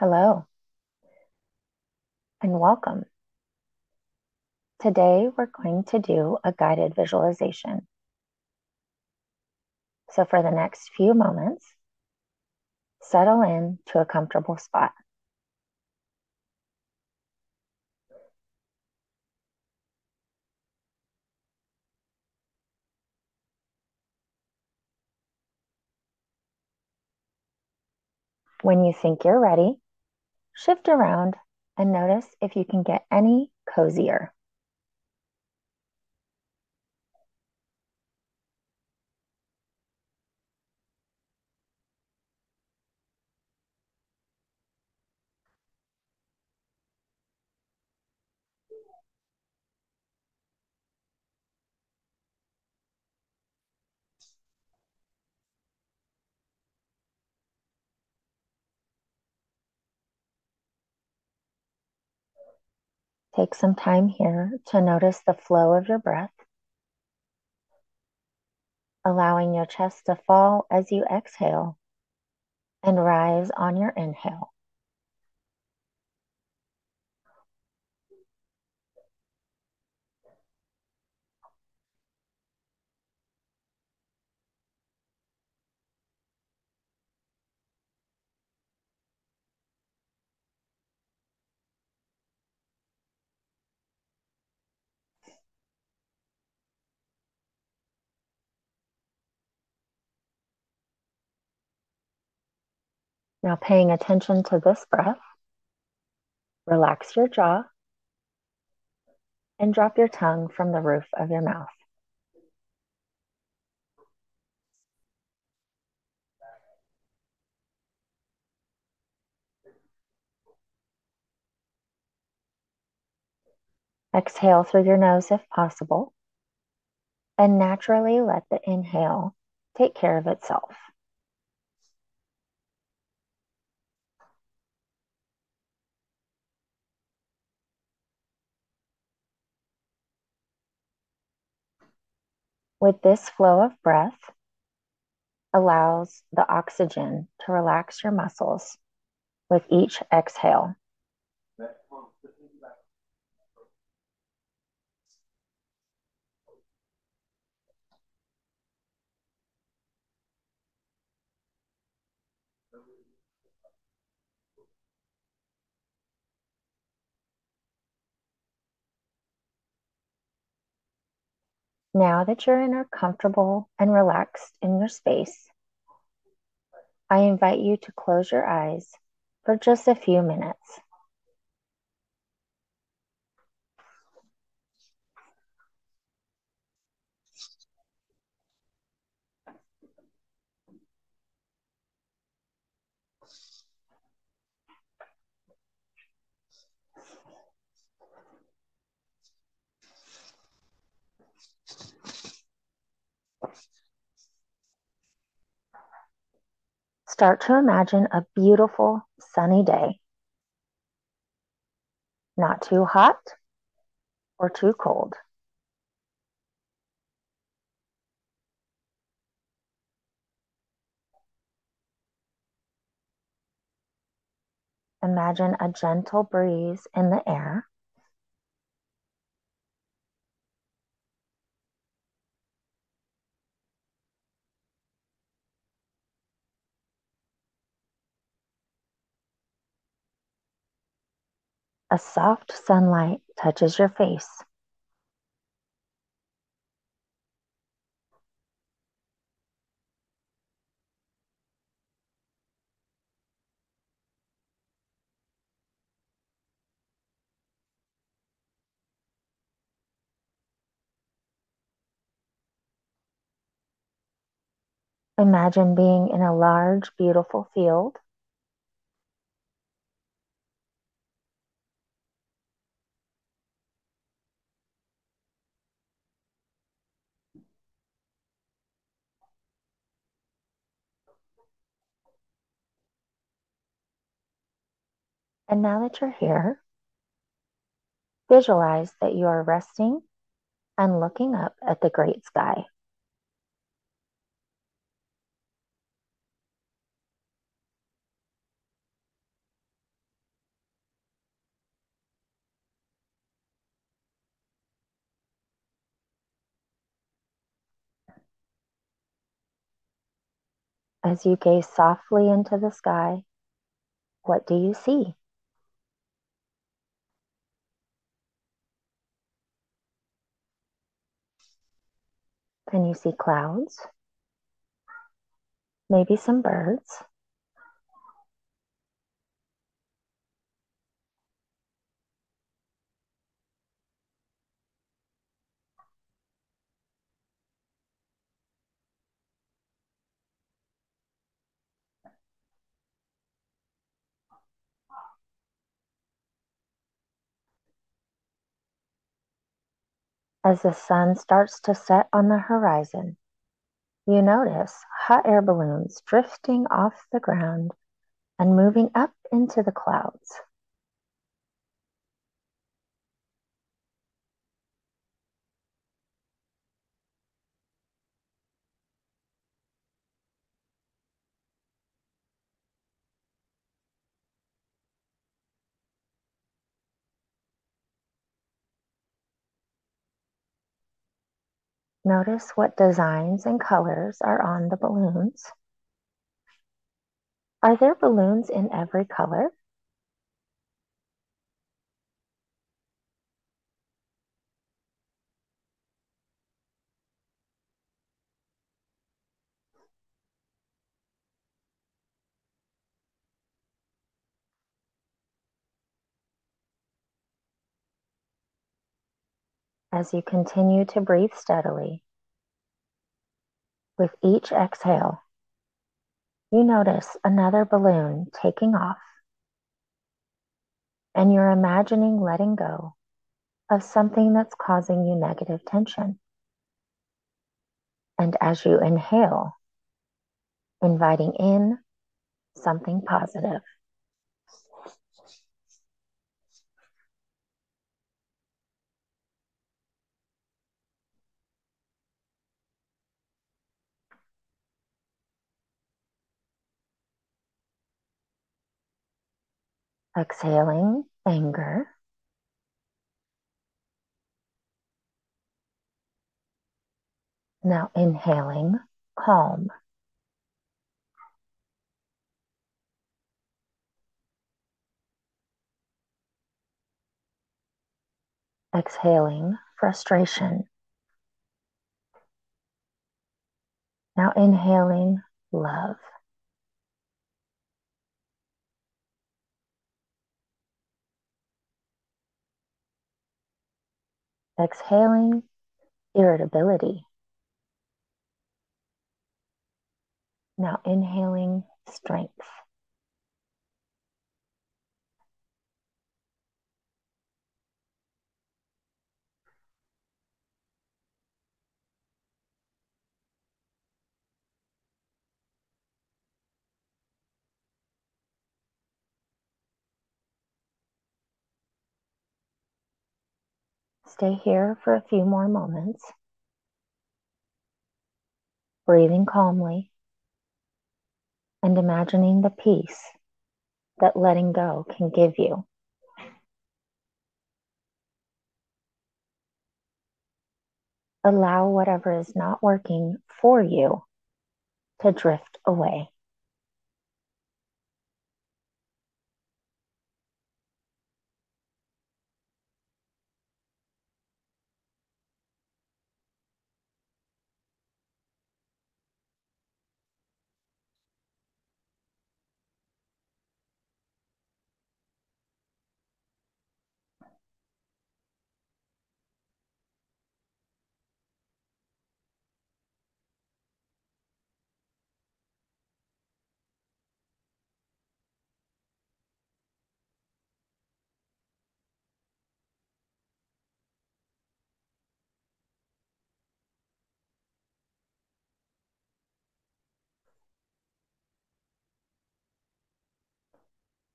Hello and welcome. Today we're going to do a guided visualization. So for the next few moments, settle in to a comfortable spot. When you think you're ready, shift around and notice if you can get any cozier. Take some time here to notice the flow of your breath, allowing your chest to fall as you exhale and rise on your inhale. Now, paying attention to this breath, relax your jaw and drop your tongue from the roof of your mouth. Exhale through your nose if possible, and naturally let the inhale take care of itself. With this flow of breath, allows the oxygen to relax your muscles with each exhale. Now that you're in a comfortable and relaxed in your space, I invite you to close your eyes for just a few minutes. Start to imagine a beautiful sunny day. Not too hot or too cold. Imagine a gentle breeze in the air. A soft sunlight touches your face. Imagine being in a large, beautiful field. And now that you're here, visualize that you are resting and looking up at the great sky. As you gaze softly into the sky, what do you see? Can you see clouds? Maybe some birds? As the sun starts to set on the horizon, you notice hot air balloons drifting off the ground and moving up into the clouds. Notice what designs and colors are on the balloons. Are there balloons in every color? As you continue to breathe steadily, with each exhale, you notice another balloon taking off, and you're imagining letting go of something that's causing you negative tension. And as you inhale, inviting in something positive. Exhaling anger. Now inhaling calm. Exhaling frustration. Now inhaling love. Exhaling irritability. Now inhaling strength. Stay here for a few more moments, breathing calmly and imagining the peace that letting go can give you. Allow whatever is not working for you to drift away.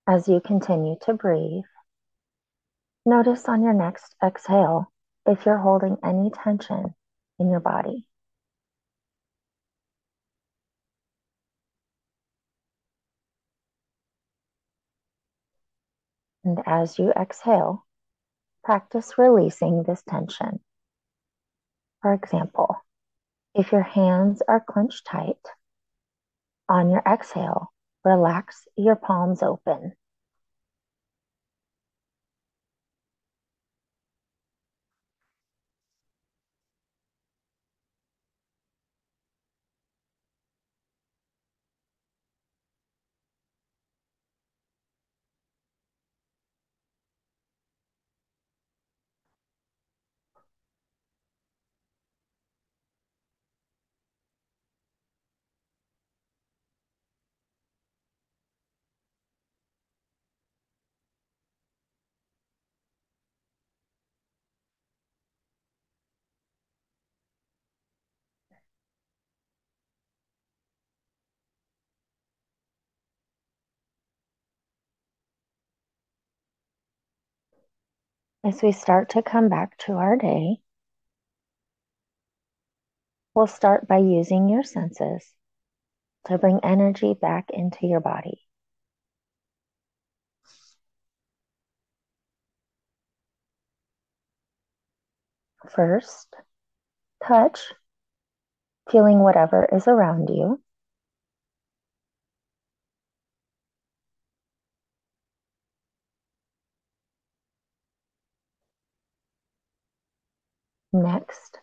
As you continue to breathe, notice on your next exhale if you're holding any tension in your body. And as you exhale, practice releasing this tension. For example, if your hands are clenched tight, On your exhale, relax your palms open. As we start to come back to our day, we'll start by using your senses to bring energy back into your body. First, touch, feeling whatever is around you. Next,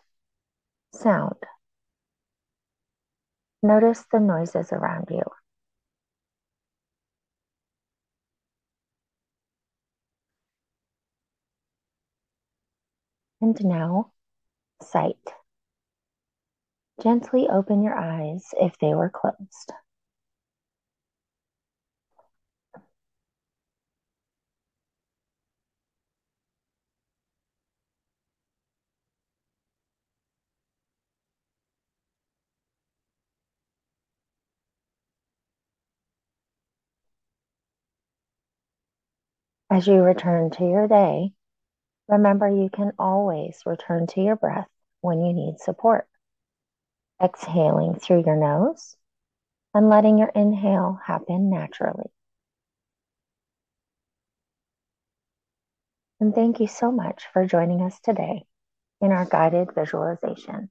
sound. Notice the noises around you. And now, sight. Gently open your eyes if they were closed. As you return to your day, remember you can always return to your breath when you need support. Exhaling through your nose and letting your inhale happen naturally. And thank you so much for joining us today in our guided visualization.